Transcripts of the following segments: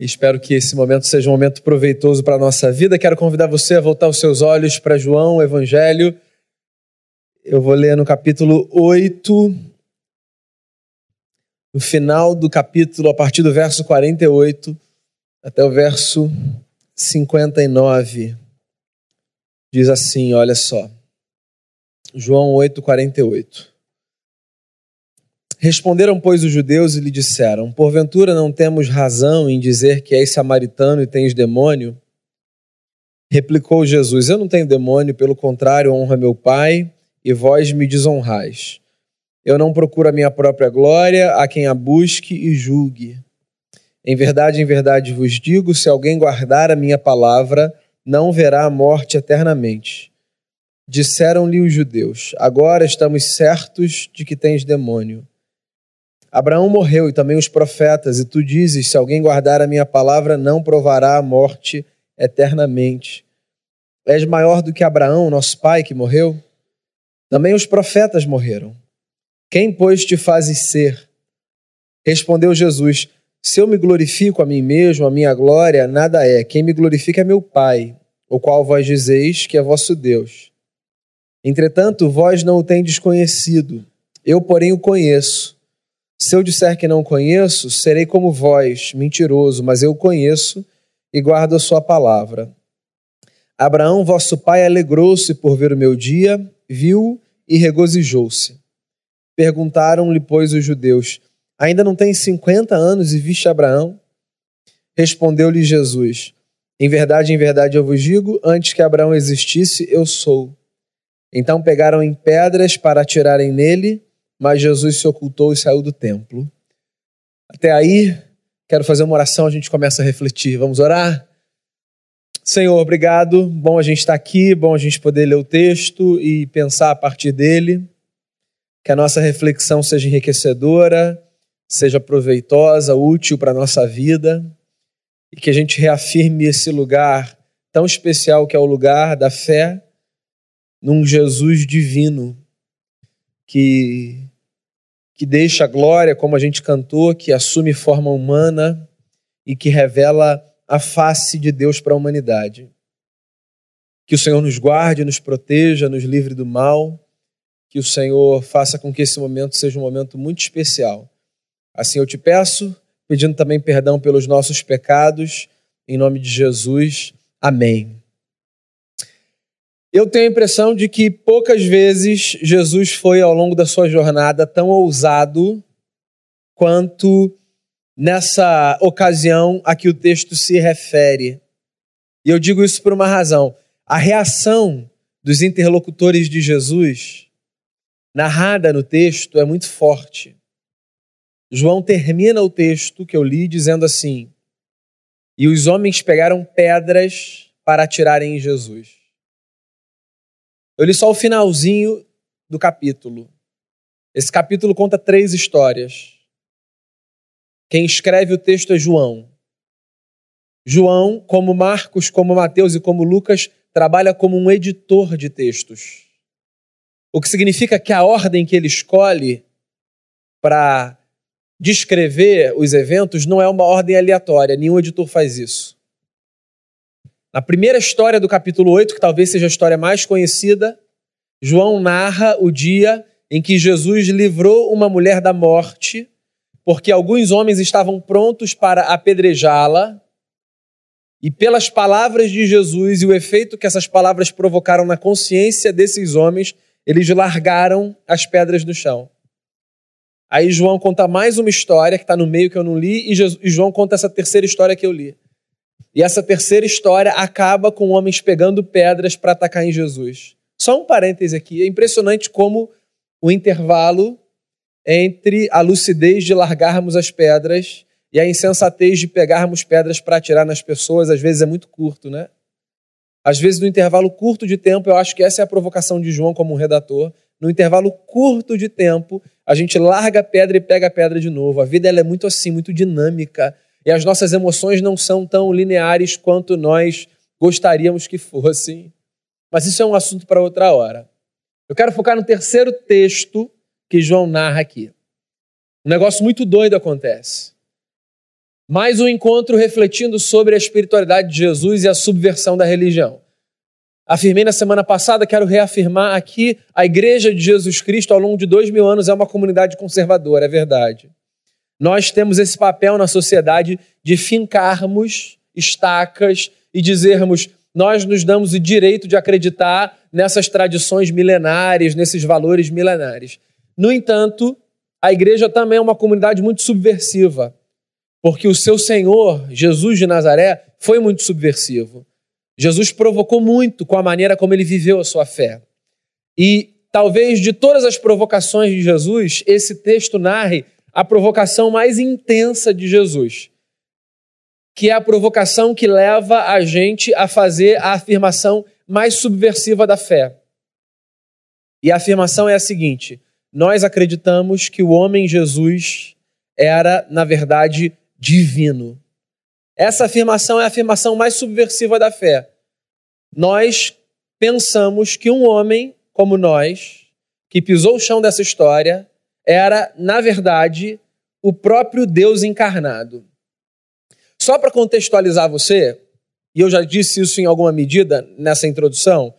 Espero que esse momento seja um momento proveitoso para a nossa vida. Quero convidar você a voltar os seus olhos para João, o Evangelho. Eu vou ler no capítulo 8, no final do capítulo, a partir do verso 48 até o verso 59. Diz assim: olha só. João 8, 48. Responderam, pois, os judeus e lhe disseram: Porventura não temos razão em dizer que és samaritano e tens demônio? Replicou Jesus: Eu não tenho demônio, pelo contrário, honra meu Pai, e vós me desonrais. Eu não procuro a minha própria glória, a quem a busque e julgue. Em verdade, em verdade vos digo: se alguém guardar a minha palavra, não verá a morte eternamente. Disseram-lhe os judeus: Agora estamos certos de que tens demônio. Abraão morreu e também os profetas, e tu dizes: Se alguém guardar a minha palavra, não provará a morte eternamente. És maior do que Abraão, nosso pai, que morreu? Também os profetas morreram. Quem, pois, te fazes ser? Respondeu Jesus: Se eu me glorifico a mim mesmo, a minha glória nada é. Quem me glorifica é meu Pai, o qual vós dizeis que é vosso Deus. Entretanto, vós não o tendes conhecido, eu, porém, o conheço. Se eu disser que não conheço, serei como vós, mentiroso, mas eu conheço e guardo a sua palavra. Abraão, vosso pai, alegrou-se por ver o meu dia, viu e regozijou-se. Perguntaram-lhe, pois, os judeus: Ainda não tens cinquenta anos e viste Abraão? Respondeu-lhe Jesus: Em verdade, em verdade eu vos digo, antes que Abraão existisse, eu sou. Então pegaram em pedras para atirarem nele mas Jesus se ocultou e saiu do templo. Até aí, quero fazer uma oração, a gente começa a refletir. Vamos orar? Senhor, obrigado. Bom a gente estar aqui, bom a gente poder ler o texto e pensar a partir dele. Que a nossa reflexão seja enriquecedora, seja proveitosa, útil para a nossa vida e que a gente reafirme esse lugar tão especial que é o lugar da fé num Jesus divino que que deixa a glória, como a gente cantou, que assume forma humana e que revela a face de Deus para a humanidade. Que o Senhor nos guarde, nos proteja, nos livre do mal, que o Senhor faça com que esse momento seja um momento muito especial. Assim eu te peço, pedindo também perdão pelos nossos pecados, em nome de Jesus. Amém. Eu tenho a impressão de que poucas vezes Jesus foi ao longo da sua jornada tão ousado quanto nessa ocasião a que o texto se refere. E eu digo isso por uma razão. A reação dos interlocutores de Jesus, narrada no texto, é muito forte. João termina o texto que eu li dizendo assim: E os homens pegaram pedras para atirarem em Jesus. Eu li só o finalzinho do capítulo. Esse capítulo conta três histórias. Quem escreve o texto é João. João, como Marcos, como Mateus e como Lucas, trabalha como um editor de textos. O que significa que a ordem que ele escolhe para descrever os eventos não é uma ordem aleatória, nenhum editor faz isso. Na primeira história do capítulo 8, que talvez seja a história mais conhecida, João narra o dia em que Jesus livrou uma mulher da morte, porque alguns homens estavam prontos para apedrejá-la, e pelas palavras de Jesus e o efeito que essas palavras provocaram na consciência desses homens, eles largaram as pedras do chão. Aí João conta mais uma história que está no meio que eu não li, e João conta essa terceira história que eu li. E essa terceira história acaba com homens pegando pedras para atacar em Jesus. Só um parêntese aqui: é impressionante como o intervalo entre a lucidez de largarmos as pedras e a insensatez de pegarmos pedras para atirar nas pessoas, às vezes é muito curto, né? Às vezes, no intervalo curto de tempo, eu acho que essa é a provocação de João como um redator. No intervalo curto de tempo, a gente larga a pedra e pega a pedra de novo. A vida ela é muito assim, muito dinâmica. E as nossas emoções não são tão lineares quanto nós gostaríamos que fossem. Mas isso é um assunto para outra hora. Eu quero focar no terceiro texto que João narra aqui. Um negócio muito doido acontece. mais um encontro refletindo sobre a espiritualidade de Jesus e a subversão da religião. Afirmei na semana passada, quero reafirmar aqui: a Igreja de Jesus Cristo, ao longo de dois mil anos, é uma comunidade conservadora, é verdade. Nós temos esse papel na sociedade de fincarmos estacas e dizermos: nós nos damos o direito de acreditar nessas tradições milenares, nesses valores milenares. No entanto, a igreja também é uma comunidade muito subversiva porque o seu Senhor, Jesus de Nazaré, foi muito subversivo. Jesus provocou muito com a maneira como ele viveu a sua fé. E talvez de todas as provocações de Jesus, esse texto narre a provocação mais intensa de Jesus, que é a provocação que leva a gente a fazer a afirmação mais subversiva da fé. E a afirmação é a seguinte: nós acreditamos que o homem Jesus era, na verdade, divino. Essa afirmação é a afirmação mais subversiva da fé. Nós pensamos que um homem como nós, que pisou o chão dessa história, era, na verdade, o próprio Deus encarnado. Só para contextualizar você, e eu já disse isso em alguma medida nessa introdução,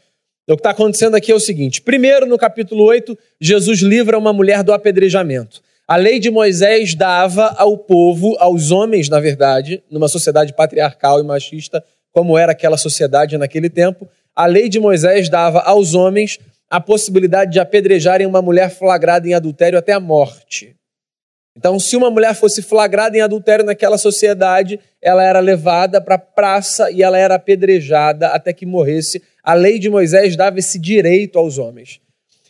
o que está acontecendo aqui é o seguinte: primeiro, no capítulo 8, Jesus livra uma mulher do apedrejamento. A lei de Moisés dava ao povo, aos homens, na verdade, numa sociedade patriarcal e machista, como era aquela sociedade naquele tempo, a lei de Moisés dava aos homens a possibilidade de apedrejarem uma mulher flagrada em adultério até a morte. Então, se uma mulher fosse flagrada em adultério naquela sociedade, ela era levada para a praça e ela era apedrejada até que morresse. A lei de Moisés dava esse direito aos homens.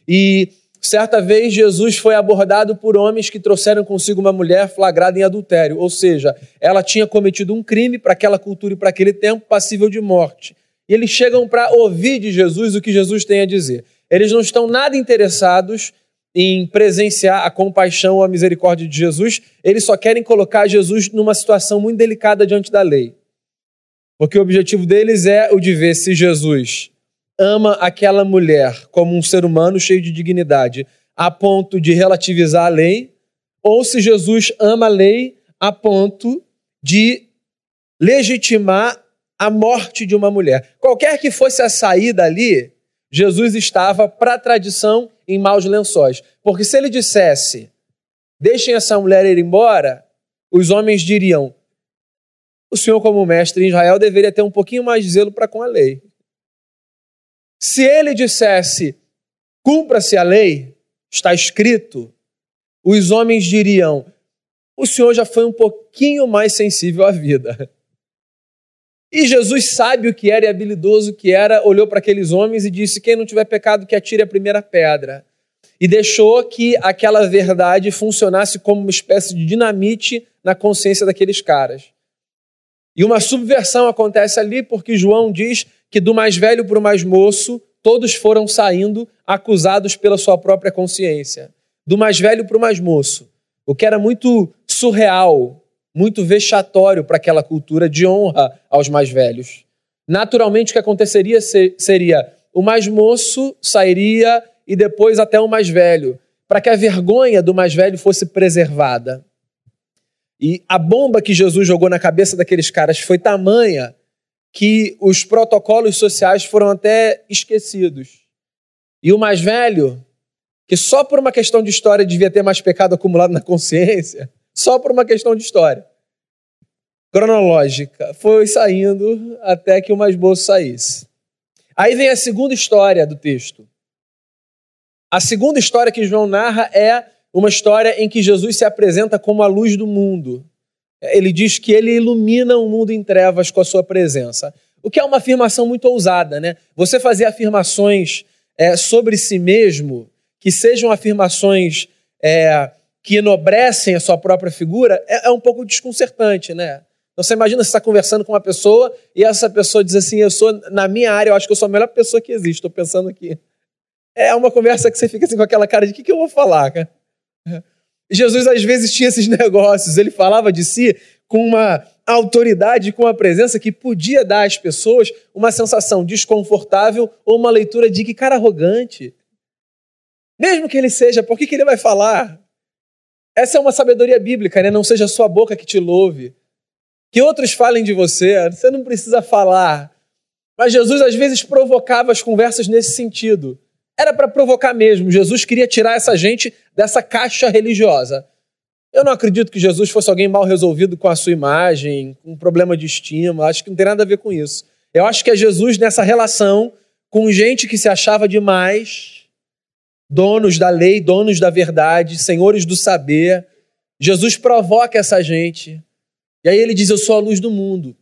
E Certa vez Jesus foi abordado por homens que trouxeram consigo uma mulher flagrada em adultério, ou seja, ela tinha cometido um crime para aquela cultura e para aquele tempo passível de morte. E eles chegam para ouvir de Jesus o que Jesus tem a dizer. Eles não estão nada interessados em presenciar a compaixão ou a misericórdia de Jesus, eles só querem colocar Jesus numa situação muito delicada diante da lei. Porque o objetivo deles é o de ver se Jesus ama aquela mulher como um ser humano cheio de dignidade, a ponto de relativizar a lei, ou se Jesus ama a lei a ponto de legitimar a morte de uma mulher. Qualquer que fosse a saída ali, Jesus estava para a tradição em maus lençóis. Porque se ele dissesse, deixem essa mulher ir embora, os homens diriam, o senhor, como mestre em Israel, deveria ter um pouquinho mais de zelo para com a lei. Se ele dissesse, cumpra-se a lei, está escrito, os homens diriam, o Senhor já foi um pouquinho mais sensível à vida. E Jesus sabe o que era e habilidoso que era, olhou para aqueles homens e disse: Quem não tiver pecado, que atire a primeira pedra. E deixou que aquela verdade funcionasse como uma espécie de dinamite na consciência daqueles caras. E uma subversão acontece ali porque João diz que do mais velho para o mais moço, todos foram saindo acusados pela sua própria consciência. Do mais velho para o mais moço. O que era muito surreal, muito vexatório para aquela cultura de honra aos mais velhos. Naturalmente, o que aconteceria seria o mais moço sairia e depois até o mais velho, para que a vergonha do mais velho fosse preservada. E a bomba que Jesus jogou na cabeça daqueles caras foi tamanha que os protocolos sociais foram até esquecidos. E o mais velho, que só por uma questão de história devia ter mais pecado acumulado na consciência, só por uma questão de história cronológica, foi saindo até que o mais moço saísse. Aí vem a segunda história do texto. A segunda história que João narra é uma história em que Jesus se apresenta como a luz do mundo ele diz que ele ilumina o mundo em trevas com a sua presença. O que é uma afirmação muito ousada, né? Você fazer afirmações é, sobre si mesmo, que sejam afirmações é, que enobrecem a sua própria figura, é, é um pouco desconcertante, né? Então você imagina você está conversando com uma pessoa e essa pessoa diz assim: Eu sou, na minha área, eu acho que eu sou a melhor pessoa que existe, estou pensando aqui. É uma conversa que você fica assim com aquela cara de: O que, que eu vou falar, cara? Jesus às vezes tinha esses negócios, ele falava de si com uma autoridade, com uma presença que podia dar às pessoas uma sensação desconfortável ou uma leitura de que cara arrogante. Mesmo que ele seja, por que, que ele vai falar? Essa é uma sabedoria bíblica, né? Não seja sua boca que te louve. Que outros falem de você, você não precisa falar. Mas Jesus às vezes provocava as conversas nesse sentido. Era para provocar mesmo. Jesus queria tirar essa gente dessa caixa religiosa. Eu não acredito que Jesus fosse alguém mal resolvido com a sua imagem, com um problema de estima. Acho que não tem nada a ver com isso. Eu acho que é Jesus nessa relação com gente que se achava demais, donos da lei, donos da verdade, senhores do saber. Jesus provoca essa gente. E aí ele diz: Eu sou a luz do mundo.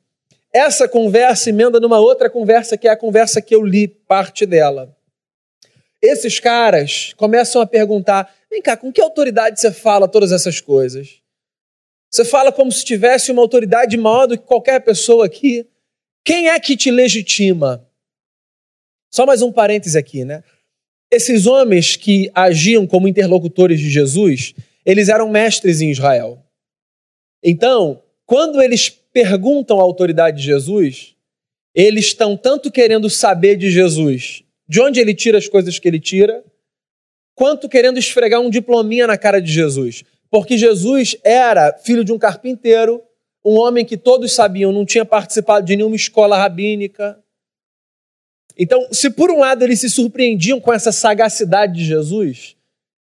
Essa conversa emenda numa outra conversa, que é a conversa que eu li parte dela. Esses caras começam a perguntar: vem cá, com que autoridade você fala todas essas coisas? Você fala como se tivesse uma autoridade maior do que qualquer pessoa aqui. Quem é que te legitima? Só mais um parêntese aqui, né? Esses homens que agiam como interlocutores de Jesus, eles eram mestres em Israel. Então, quando eles perguntam a autoridade de Jesus, eles estão tanto querendo saber de Jesus, de onde ele tira as coisas que ele tira, quanto querendo esfregar um diplominha na cara de Jesus. Porque Jesus era filho de um carpinteiro, um homem que todos sabiam não tinha participado de nenhuma escola rabínica. Então, se por um lado eles se surpreendiam com essa sagacidade de Jesus,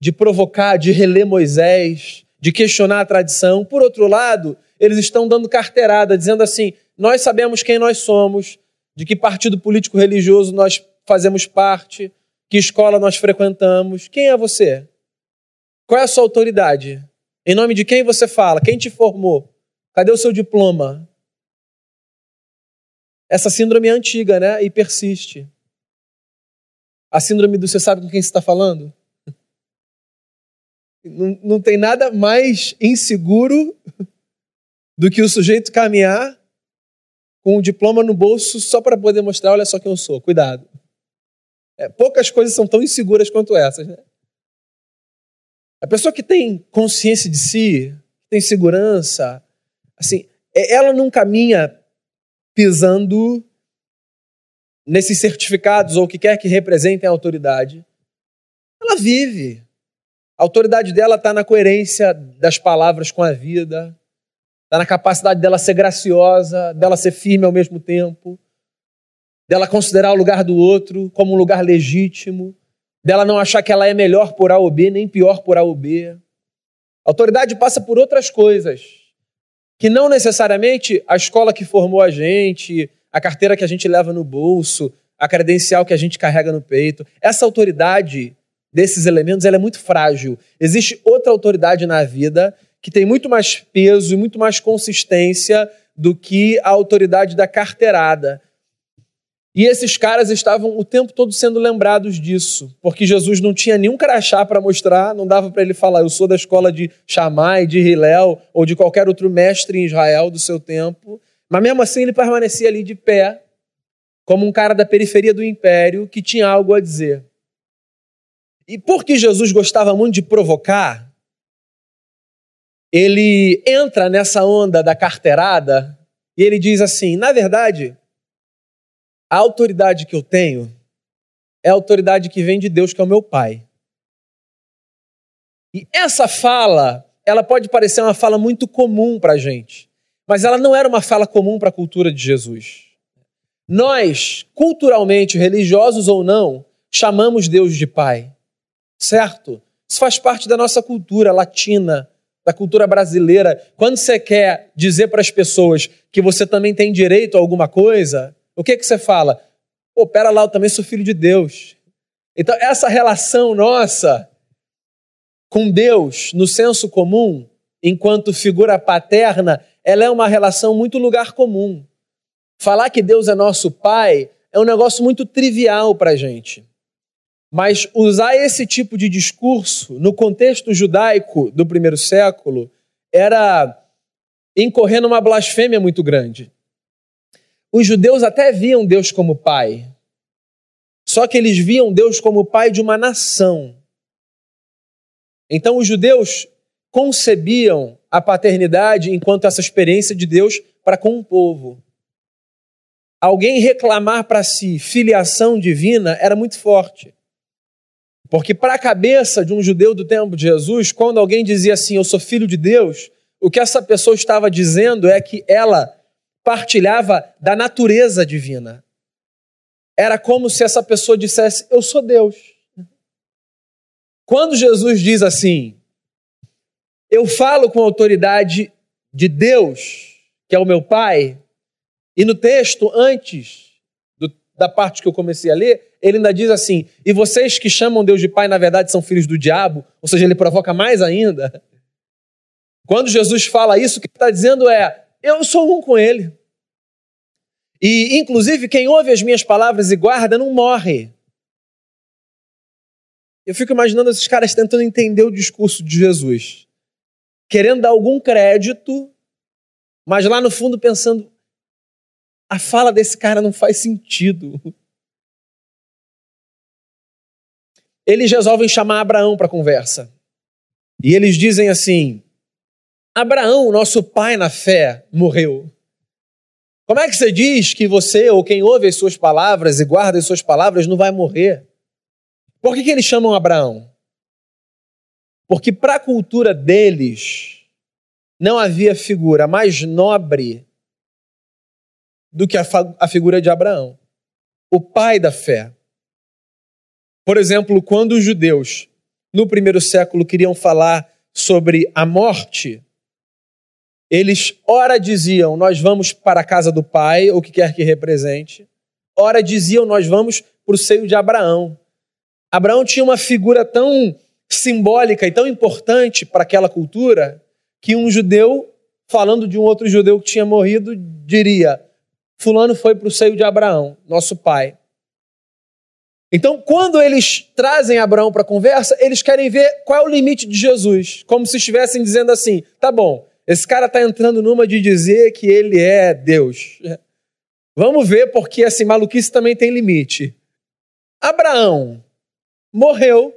de provocar, de reler Moisés, de questionar a tradição, por outro lado, eles estão dando carteirada, dizendo assim: nós sabemos quem nós somos, de que partido político religioso nós fazemos parte, que escola nós frequentamos. Quem é você? Qual é a sua autoridade? Em nome de quem você fala? Quem te formou? Cadê o seu diploma? Essa síndrome é antiga, né? E persiste. A síndrome do você sabe com quem você está falando? Não, não tem nada mais inseguro do que o sujeito caminhar com o diploma no bolso só para poder mostrar: olha só quem eu sou, cuidado. É, poucas coisas são tão inseguras quanto essas, né? A pessoa que tem consciência de si, tem segurança, assim, ela não caminha pisando nesses certificados ou o que quer que representem a autoridade. Ela vive. A autoridade dela está na coerência das palavras com a vida, está na capacidade dela ser graciosa, dela ser firme ao mesmo tempo, dela considerar o lugar do outro como um lugar legítimo, dela não achar que ela é melhor por A ou B, nem pior por A ou B. A autoridade passa por outras coisas que não necessariamente a escola que formou a gente, a carteira que a gente leva no bolso, a credencial que a gente carrega no peito. Essa autoridade desses elementos ela é muito frágil. Existe outra autoridade na vida que tem muito mais peso e muito mais consistência do que a autoridade da carteirada. E esses caras estavam o tempo todo sendo lembrados disso, porque Jesus não tinha nenhum crachá para mostrar, não dava para ele falar, eu sou da escola de Shammai, de Hillel ou de qualquer outro mestre em Israel do seu tempo, mas mesmo assim ele permanecia ali de pé, como um cara da periferia do império que tinha algo a dizer. E porque Jesus gostava muito de provocar, ele entra nessa onda da carteirada e ele diz assim: na verdade, a autoridade que eu tenho é a autoridade que vem de Deus, que é o meu Pai. E essa fala, ela pode parecer uma fala muito comum para a gente, mas ela não era uma fala comum para a cultura de Jesus. Nós, culturalmente, religiosos ou não, chamamos Deus de Pai, certo? Isso faz parte da nossa cultura latina, da cultura brasileira. Quando você quer dizer para as pessoas que você também tem direito a alguma coisa, o que, que você fala? Pô, pera lá, eu também sou filho de Deus. Então, essa relação nossa com Deus, no senso comum, enquanto figura paterna, ela é uma relação muito lugar comum. Falar que Deus é nosso Pai é um negócio muito trivial para a gente. Mas usar esse tipo de discurso no contexto judaico do primeiro século era incorrer numa blasfêmia muito grande. Os judeus até viam Deus como pai, só que eles viam Deus como pai de uma nação. Então os judeus concebiam a paternidade enquanto essa experiência de Deus para com o povo. Alguém reclamar para si filiação divina era muito forte. Porque, para a cabeça de um judeu do tempo de Jesus, quando alguém dizia assim, eu sou filho de Deus, o que essa pessoa estava dizendo é que ela partilhava da natureza divina. Era como se essa pessoa dissesse: Eu sou Deus. Quando Jesus diz assim, eu falo com a autoridade de Deus, que é o meu Pai, e no texto, antes do, da parte que eu comecei a ler, ele ainda diz assim: e vocês que chamam Deus de Pai, na verdade são filhos do diabo, ou seja, ele provoca mais ainda. Quando Jesus fala isso, o que está dizendo é: eu sou um com ele. E, inclusive, quem ouve as minhas palavras e guarda não morre. Eu fico imaginando esses caras tentando entender o discurso de Jesus, querendo dar algum crédito, mas lá no fundo pensando: a fala desse cara não faz sentido. Eles resolvem chamar Abraão para conversa. E eles dizem assim: Abraão, nosso pai na fé, morreu. Como é que você diz que você ou quem ouve as suas palavras e guarda as suas palavras não vai morrer? Por que, que eles chamam Abraão? Porque para a cultura deles não havia figura mais nobre do que a, a figura de Abraão, o pai da fé. Por exemplo, quando os judeus no primeiro século queriam falar sobre a morte, eles, ora diziam, nós vamos para a casa do pai, ou o que quer que represente, ora diziam, nós vamos para o seio de Abraão. Abraão tinha uma figura tão simbólica e tão importante para aquela cultura que um judeu, falando de um outro judeu que tinha morrido, diria: Fulano foi para o seio de Abraão, nosso pai. Então, quando eles trazem Abraão para a conversa, eles querem ver qual é o limite de Jesus, como se estivessem dizendo assim: tá bom, esse cara está entrando numa de dizer que ele é Deus. Vamos ver, porque assim, maluquice também tem limite. Abraão morreu.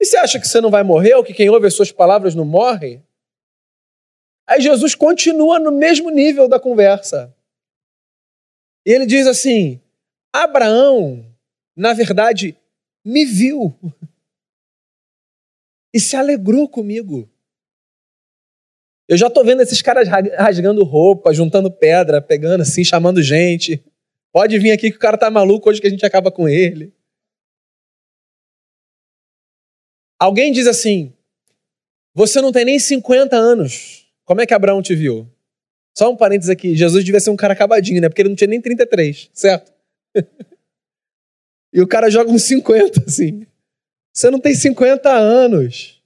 E você acha que você não vai morrer, ou que quem ouve as suas palavras não morre? Aí Jesus continua no mesmo nível da conversa. E ele diz assim: Abraão, na verdade, me viu e se alegrou comigo. Eu já tô vendo esses caras rasgando roupa, juntando pedra, pegando assim, chamando gente. Pode vir aqui que o cara tá maluco hoje que a gente acaba com ele. Alguém diz assim: Você não tem nem 50 anos. Como é que Abraão te viu? Só um parênteses aqui: Jesus devia ser um cara acabadinho, né? Porque ele não tinha nem 33, certo? e o cara joga uns 50, assim. Você não tem 50 anos.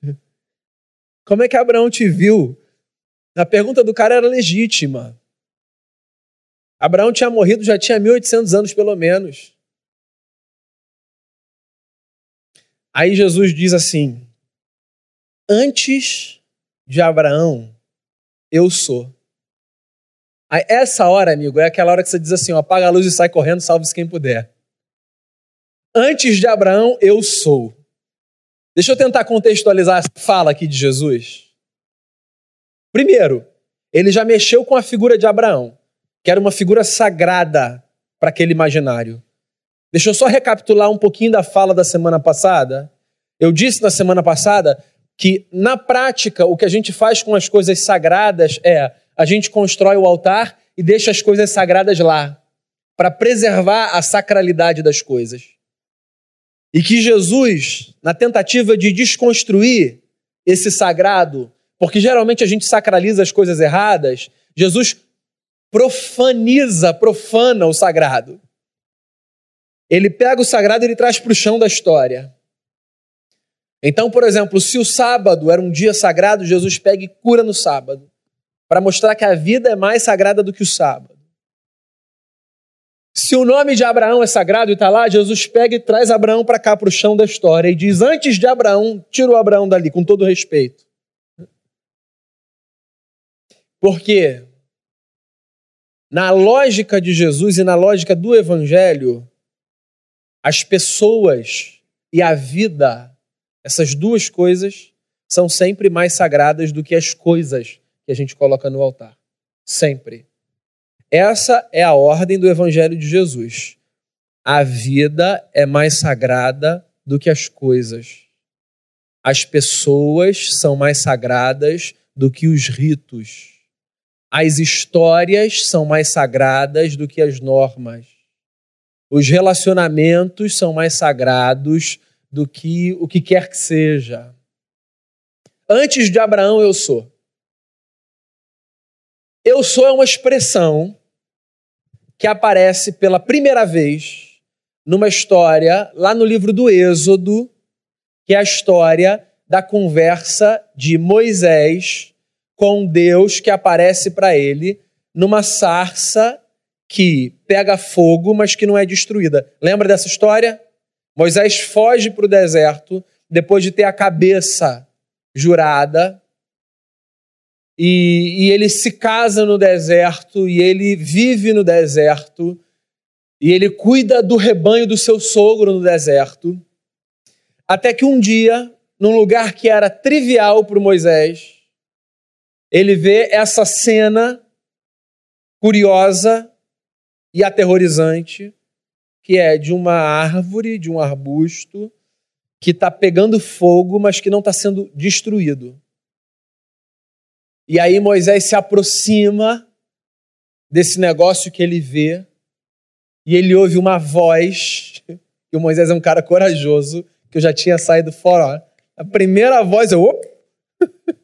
Como é que Abraão te viu? A pergunta do cara era legítima. Abraão tinha morrido já tinha 1800 anos pelo menos. Aí Jesus diz assim: Antes de Abraão, eu sou. Aí, essa hora, amigo, é aquela hora que você diz assim: ó, apaga a luz e sai correndo, salve-se quem puder. Antes de Abraão, eu sou. Deixa eu tentar contextualizar essa fala aqui de Jesus. Primeiro, ele já mexeu com a figura de Abraão, que era uma figura sagrada para aquele imaginário. Deixa eu só recapitular um pouquinho da fala da semana passada. Eu disse na semana passada que, na prática, o que a gente faz com as coisas sagradas é a gente constrói o altar e deixa as coisas sagradas lá, para preservar a sacralidade das coisas. E que Jesus, na tentativa de desconstruir esse sagrado, porque geralmente a gente sacraliza as coisas erradas, Jesus profaniza, profana o sagrado. Ele pega o sagrado e ele traz para o chão da história. Então, por exemplo, se o sábado era um dia sagrado, Jesus pega e cura no sábado, para mostrar que a vida é mais sagrada do que o sábado. Se o nome de Abraão é sagrado e está lá, Jesus pega e traz Abraão para cá, para o chão da história, e diz: Antes de Abraão, tira o Abraão dali, com todo respeito. Porque na lógica de Jesus e na lógica do Evangelho, as pessoas e a vida, essas duas coisas, são sempre mais sagradas do que as coisas que a gente coloca no altar. Sempre. Essa é a ordem do Evangelho de Jesus. A vida é mais sagrada do que as coisas. As pessoas são mais sagradas do que os ritos. As histórias são mais sagradas do que as normas. Os relacionamentos são mais sagrados do que o que quer que seja. Antes de Abraão, eu sou. Eu sou é uma expressão que aparece pela primeira vez numa história lá no livro do Êxodo, que é a história da conversa de Moisés com Deus que aparece para ele numa sarça que pega fogo, mas que não é destruída. Lembra dessa história? Moisés foge para o deserto depois de ter a cabeça jurada. E, e, ele se casa no deserto, e ele vive no deserto, e ele cuida do rebanho do seu sogro no deserto. Até que um dia, num lugar que era trivial para Moisés, ele vê essa cena curiosa e aterrorizante, que é de uma árvore, de um arbusto, que está pegando fogo, mas que não está sendo destruído. E aí Moisés se aproxima desse negócio que ele vê, e ele ouve uma voz, e o Moisés é um cara corajoso, que eu já tinha saído fora. A primeira voz, eu.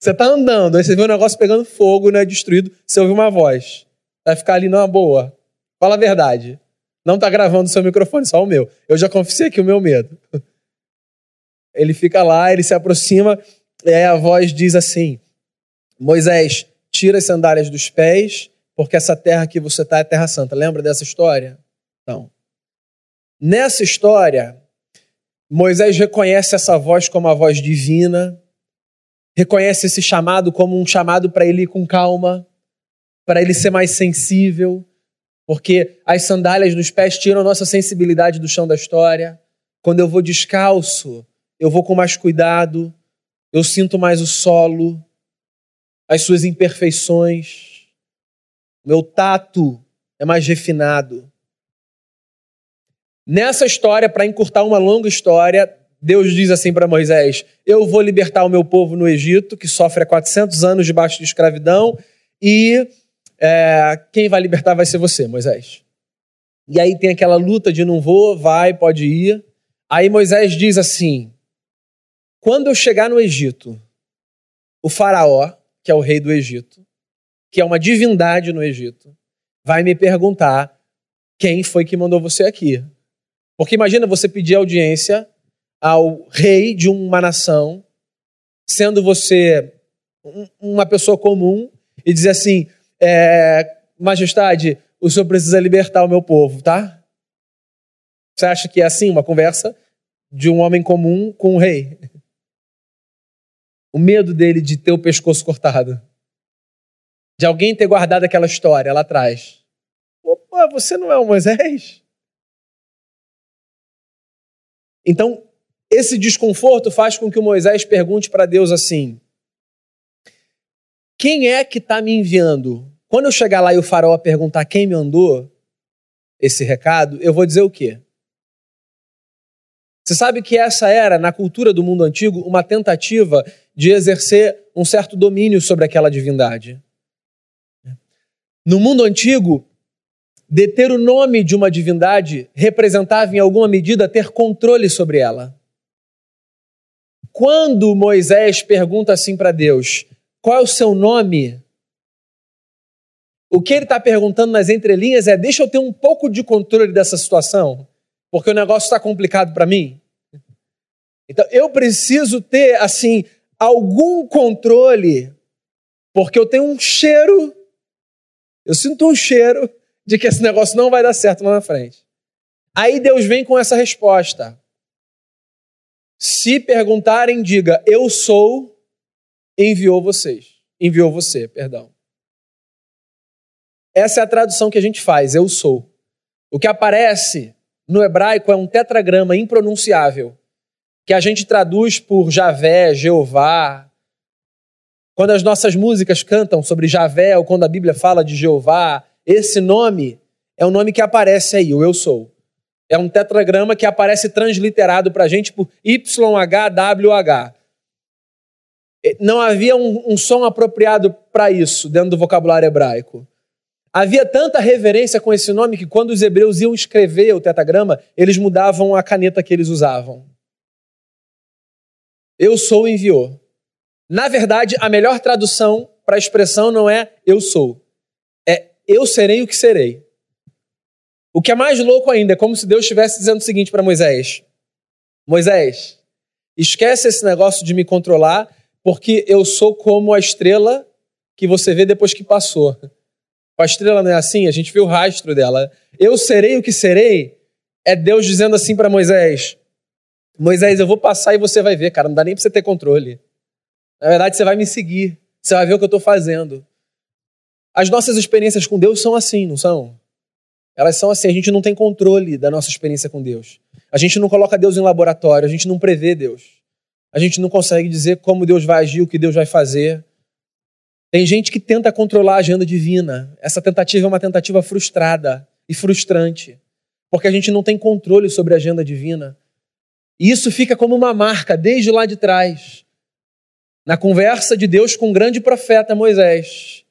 Você está andando, aí você vê um negócio pegando fogo, não é destruído, você ouve uma voz. Vai ficar ali numa boa. Fala a verdade. Não está gravando o seu microfone, só o meu. Eu já confessei aqui o meu medo. Ele fica lá, ele se aproxima, e aí a voz diz assim: Moisés, tira as sandálias dos pés, porque essa terra que você está é terra santa. Lembra dessa história? Então, nessa história, Moisés reconhece essa voz como a voz divina, reconhece esse chamado como um chamado para ele ir com calma, para ele ser mais sensível, porque as sandálias dos pés tiram a nossa sensibilidade do chão da história. Quando eu vou descalço, eu vou com mais cuidado, eu sinto mais o solo, as suas imperfeições, meu tato é mais refinado. Nessa história, para encurtar uma longa história, Deus diz assim para Moisés: Eu vou libertar o meu povo no Egito, que sofre há 400 anos debaixo de escravidão, e é, quem vai libertar vai ser você, Moisés. E aí tem aquela luta de não vou, vai, pode ir. Aí Moisés diz assim: Quando eu chegar no Egito, o Faraó que é o rei do Egito, que é uma divindade no Egito, vai me perguntar quem foi que mandou você aqui. Porque imagina você pedir audiência ao rei de uma nação, sendo você uma pessoa comum, e dizer assim: é, Majestade, o senhor precisa libertar o meu povo, tá? Você acha que é assim uma conversa de um homem comum com um rei? O medo dele de ter o pescoço cortado. De alguém ter guardado aquela história lá atrás. Opa, você não é o Moisés? Então, esse desconforto faz com que Moisés pergunte para Deus assim: Quem é que está me enviando? Quando eu chegar lá e o faraó perguntar quem me mandou esse recado, eu vou dizer o quê? Você sabe que essa era, na cultura do mundo antigo, uma tentativa de exercer um certo domínio sobre aquela divindade. No mundo antigo, deter o nome de uma divindade representava, em alguma medida, ter controle sobre ela. Quando Moisés pergunta assim para Deus: qual é o seu nome? O que ele está perguntando nas entrelinhas é: deixa eu ter um pouco de controle dessa situação, porque o negócio está complicado para mim. Então eu preciso ter, assim, algum controle, porque eu tenho um cheiro, eu sinto um cheiro de que esse negócio não vai dar certo lá na frente. Aí Deus vem com essa resposta. Se perguntarem, diga: Eu sou, enviou vocês. Enviou você, perdão. Essa é a tradução que a gente faz, eu sou. O que aparece no hebraico é um tetragrama impronunciável que a gente traduz por Javé, Jeová. Quando as nossas músicas cantam sobre Javé, ou quando a Bíblia fala de Jeová, esse nome é o nome que aparece aí, o Eu Sou. É um tetragrama que aparece transliterado para a gente por YHWH. Não havia um, um som apropriado para isso dentro do vocabulário hebraico. Havia tanta reverência com esse nome que quando os hebreus iam escrever o tetagrama, eles mudavam a caneta que eles usavam. Eu sou enviou. Na verdade, a melhor tradução para a expressão não é eu sou, é eu serei o que serei. O que é mais louco ainda é como se Deus estivesse dizendo o seguinte para Moisés: Moisés, esquece esse negócio de me controlar, porque eu sou como a estrela que você vê depois que passou. A estrela não é assim, a gente vê o rastro dela. Eu serei o que serei, é Deus dizendo assim para Moisés: Moisés, eu vou passar e você vai ver, cara, não dá nem para você ter controle. Na verdade, você vai me seguir, você vai ver o que eu estou fazendo. As nossas experiências com Deus são assim, não são? Elas são assim, a gente não tem controle da nossa experiência com Deus. A gente não coloca Deus em laboratório, a gente não prevê Deus. A gente não consegue dizer como Deus vai agir, o que Deus vai fazer. Tem gente que tenta controlar a agenda divina. Essa tentativa é uma tentativa frustrada e frustrante, porque a gente não tem controle sobre a agenda divina. E isso fica como uma marca desde lá de trás. Na conversa de Deus com o grande profeta Moisés.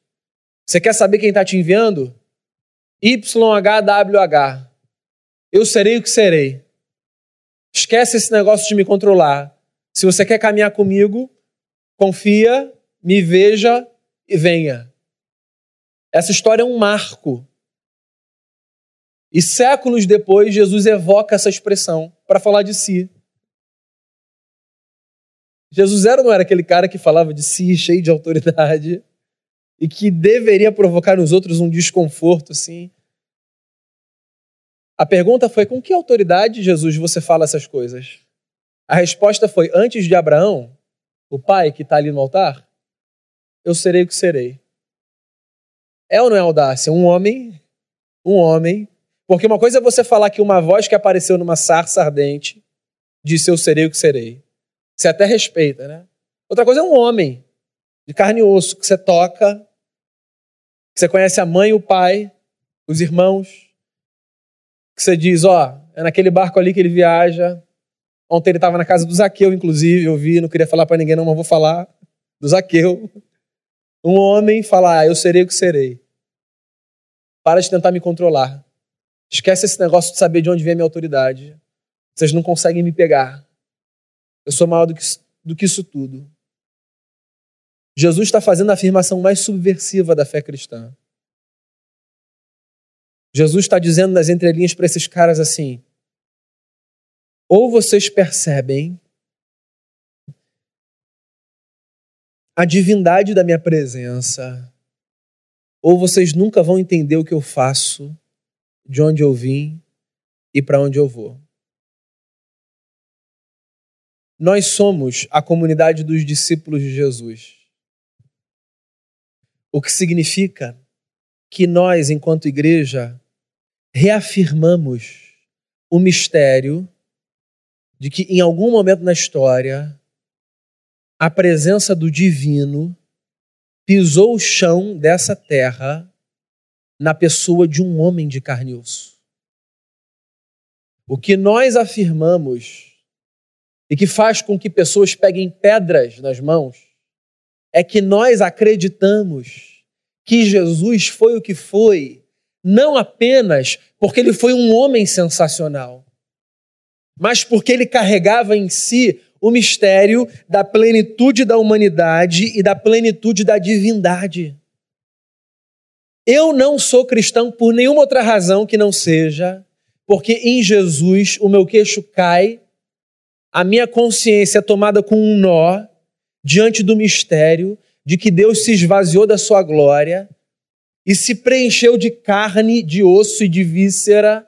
Você quer saber quem está te enviando? YHWH. Eu serei o que serei. Esquece esse negócio de me controlar. Se você quer caminhar comigo, confia, me veja e venha. Essa história é um marco. E séculos depois, Jesus evoca essa expressão para falar de si. Jesus era não era aquele cara que falava de si, cheio de autoridade, e que deveria provocar nos outros um desconforto assim. A pergunta foi: com que autoridade, Jesus, você fala essas coisas? A resposta foi: antes de Abraão, o pai que está ali no altar, eu serei o que serei. É ou não é audácia? Um homem, um homem. Porque uma coisa é você falar que uma voz que apareceu numa sarça ardente disse: Eu serei o que serei. Você até respeita, né? Outra coisa é um homem de carne e osso que você toca, você conhece a mãe o pai, os irmãos, que você diz, ó, é naquele barco ali que ele viaja. Ontem ele estava na casa do Zaqueu, inclusive, eu vi, não queria falar para ninguém não, mas vou falar do Zaqueu. Um homem fala, ah, eu serei o que serei. Para de tentar me controlar. Esquece esse negócio de saber de onde vem a minha autoridade. Vocês não conseguem me pegar. Eu sou maior do que, do que isso tudo. Jesus está fazendo a afirmação mais subversiva da fé cristã. Jesus está dizendo nas entrelinhas para esses caras assim: ou vocês percebem a divindade da minha presença, ou vocês nunca vão entender o que eu faço, de onde eu vim e para onde eu vou. Nós somos a comunidade dos discípulos de Jesus. O que significa que nós, enquanto igreja, reafirmamos o mistério de que em algum momento na história a presença do divino pisou o chão dessa terra na pessoa de um homem de carne e osso. O que nós afirmamos e que faz com que pessoas peguem pedras nas mãos é que nós acreditamos que Jesus foi o que foi, não apenas porque ele foi um homem sensacional, mas porque ele carregava em si o mistério da plenitude da humanidade e da plenitude da divindade. Eu não sou cristão por nenhuma outra razão que não seja porque em Jesus o meu queixo cai a minha consciência é tomada com um nó diante do mistério de que Deus se esvaziou da sua glória e se preencheu de carne, de osso e de víscera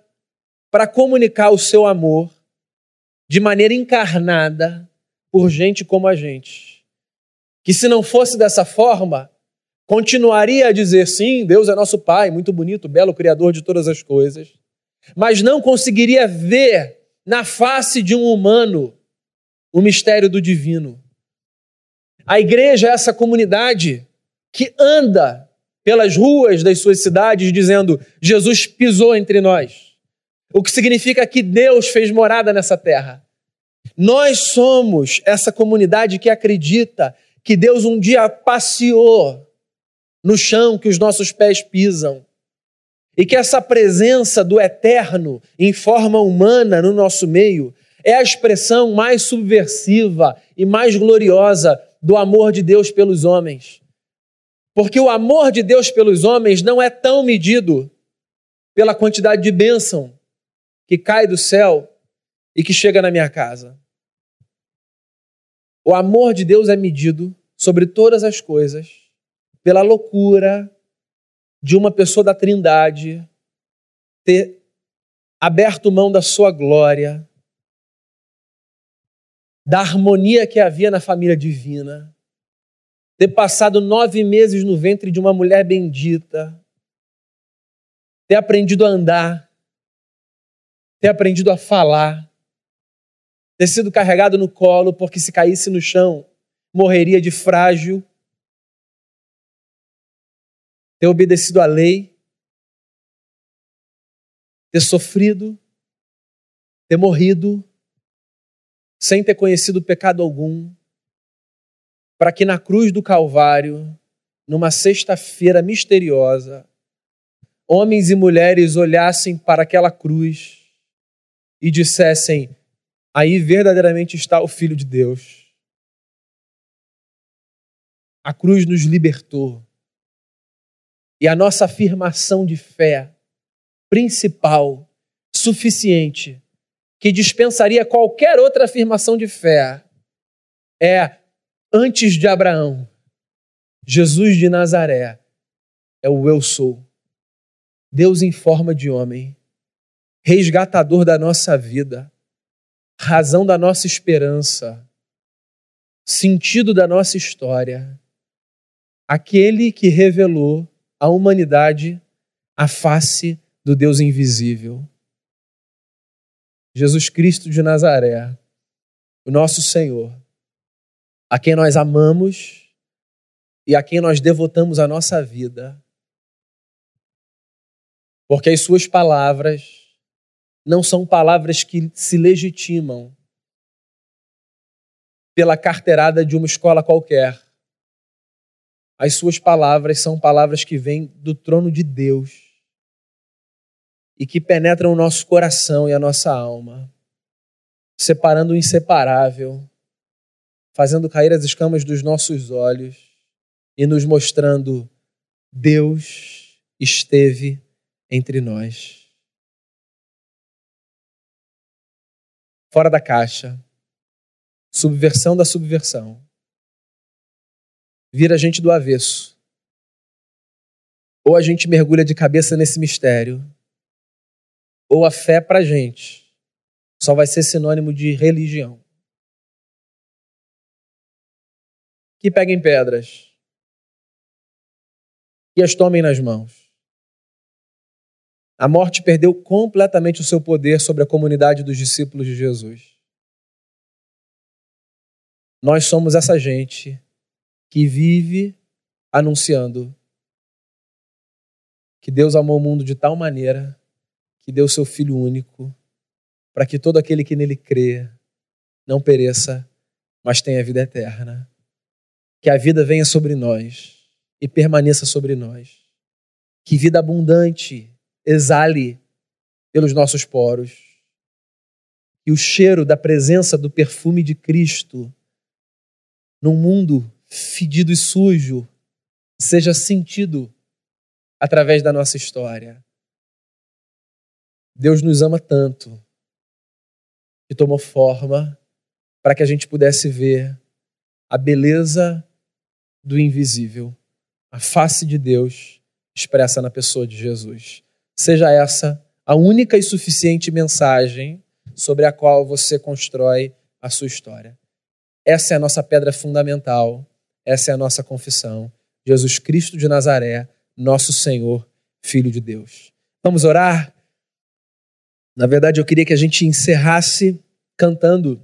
para comunicar o seu amor de maneira encarnada por gente como a gente. Que se não fosse dessa forma, continuaria a dizer sim, Deus é nosso Pai, muito bonito, belo Criador de todas as coisas, mas não conseguiria ver na face de um humano o mistério do divino. A igreja é essa comunidade que anda pelas ruas das suas cidades dizendo: Jesus pisou entre nós. O que significa que Deus fez morada nessa terra. Nós somos essa comunidade que acredita que Deus um dia passeou no chão que os nossos pés pisam. E que essa presença do eterno em forma humana no nosso meio é a expressão mais subversiva e mais gloriosa do amor de Deus pelos homens. Porque o amor de Deus pelos homens não é tão medido pela quantidade de bênção que cai do céu e que chega na minha casa. O amor de Deus é medido sobre todas as coisas pela loucura de uma pessoa da Trindade ter aberto mão da sua glória, da harmonia que havia na família divina, ter passado nove meses no ventre de uma mulher bendita, ter aprendido a andar, ter aprendido a falar, ter sido carregado no colo, porque se caísse no chão, morreria de frágil. Ter obedecido à lei, ter sofrido, ter morrido, sem ter conhecido pecado algum, para que na cruz do Calvário, numa sexta-feira misteriosa, homens e mulheres olhassem para aquela cruz e dissessem: aí verdadeiramente está o Filho de Deus. A cruz nos libertou e a nossa afirmação de fé principal, suficiente, que dispensaria qualquer outra afirmação de fé, é antes de Abraão, Jesus de Nazaré é o eu sou. Deus em forma de homem, resgatador da nossa vida, razão da nossa esperança, sentido da nossa história, aquele que revelou a humanidade a face do Deus invisível. Jesus Cristo de Nazaré, o nosso Senhor, a quem nós amamos e a quem nós devotamos a nossa vida, porque as Suas palavras não são palavras que se legitimam pela carteirada de uma escola qualquer. As suas palavras são palavras que vêm do trono de Deus e que penetram o nosso coração e a nossa alma, separando o inseparável, fazendo cair as escamas dos nossos olhos e nos mostrando Deus esteve entre nós. Fora da caixa, subversão da subversão vira a gente do avesso. Ou a gente mergulha de cabeça nesse mistério, ou a fé para a gente só vai ser sinônimo de religião. Que peguem pedras, e as tomem nas mãos. A morte perdeu completamente o seu poder sobre a comunidade dos discípulos de Jesus. Nós somos essa gente que vive anunciando que Deus amou o mundo de tal maneira que deu seu Filho único para que todo aquele que nele crê não pereça, mas tenha vida eterna. Que a vida venha sobre nós e permaneça sobre nós. Que vida abundante exale pelos nossos poros. Que o cheiro da presença do perfume de Cristo num mundo fedido e sujo seja sentido através da nossa história. Deus nos ama tanto que tomou forma para que a gente pudesse ver a beleza do invisível, a face de Deus expressa na pessoa de Jesus. Seja essa a única e suficiente mensagem sobre a qual você constrói a sua história. Essa é a nossa pedra fundamental essa é a nossa confissão. Jesus Cristo de Nazaré, nosso Senhor, Filho de Deus. Vamos orar? Na verdade, eu queria que a gente encerrasse cantando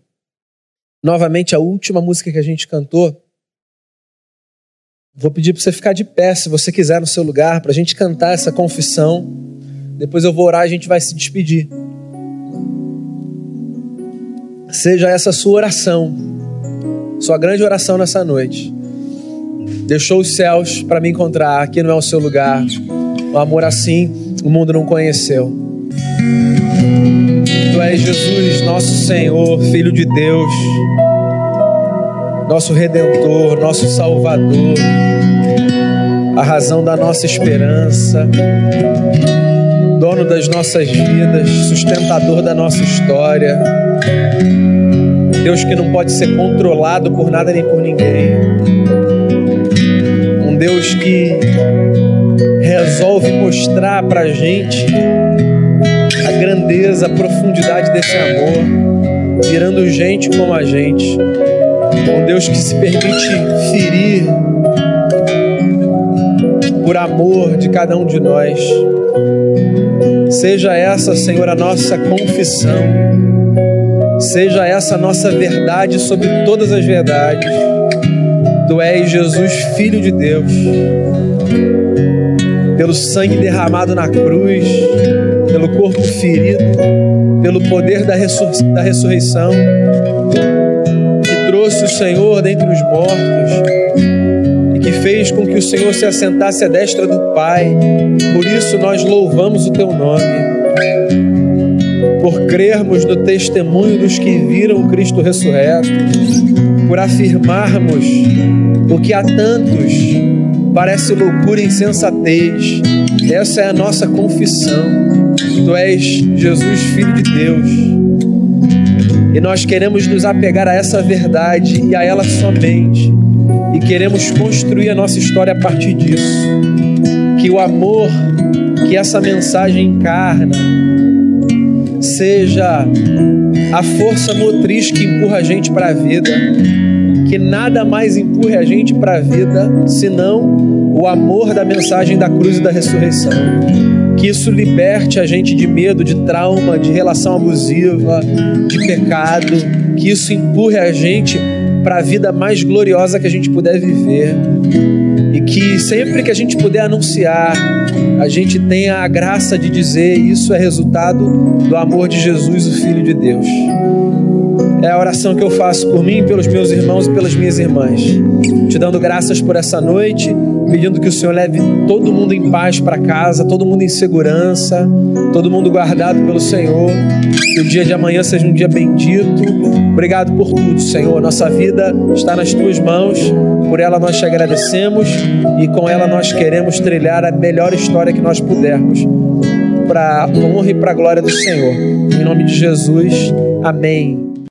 novamente a última música que a gente cantou. Vou pedir para você ficar de pé, se você quiser, no seu lugar, para a gente cantar essa confissão. Depois eu vou orar e a gente vai se despedir. Seja essa sua oração, sua grande oração nessa noite deixou os céus para me encontrar. Aqui não é o seu lugar. Um amor assim o mundo não conheceu. Tu és Jesus, nosso Senhor, Filho de Deus, nosso Redentor, nosso Salvador, a razão da nossa esperança, dono das nossas vidas, sustentador da nossa história. Deus que não pode ser controlado por nada nem por ninguém. Um Deus que resolve mostrar para gente grandeza, a profundidade desse amor, virando gente como a gente. Um Deus que se permite ferir por amor de cada um de nós. Seja essa, Senhor, a nossa confissão Seja essa a nossa verdade sobre todas as verdades. Tu és Jesus, Filho de Deus. Pelo sangue derramado na cruz, pelo corpo ferido, pelo poder da, ressur da ressurreição, que trouxe o Senhor dentre os mortos e que fez com que o Senhor se assentasse à destra do Pai. Por isso nós louvamos o teu nome por crermos no testemunho dos que viram o Cristo ressurreto, por afirmarmos o que a tantos parece loucura e insensatez. Essa é a nossa confissão. Tu és Jesus, Filho de Deus. E nós queremos nos apegar a essa verdade e a ela somente. E queremos construir a nossa história a partir disso. Que o amor que essa mensagem encarna seja a força motriz que empurra a gente para a vida, que nada mais empurre a gente para a vida senão o amor da mensagem da cruz e da ressurreição. Que isso liberte a gente de medo, de trauma, de relação abusiva, de pecado, que isso empurre a gente para a vida mais gloriosa que a gente puder viver. E que sempre que a gente puder anunciar, a gente tenha a graça de dizer isso é resultado do amor de Jesus, o Filho de Deus. É a oração que eu faço por mim, pelos meus irmãos e pelas minhas irmãs. Te dando graças por essa noite, pedindo que o Senhor leve todo mundo em paz para casa, todo mundo em segurança, todo mundo guardado pelo Senhor. Que o dia de amanhã seja um dia bendito. Obrigado por tudo, Senhor. Nossa vida está nas tuas mãos, por ela nós te agradecemos e com ela nós queremos trilhar a melhor história que nós pudermos. Para honra e para glória do Senhor. Em nome de Jesus, amém.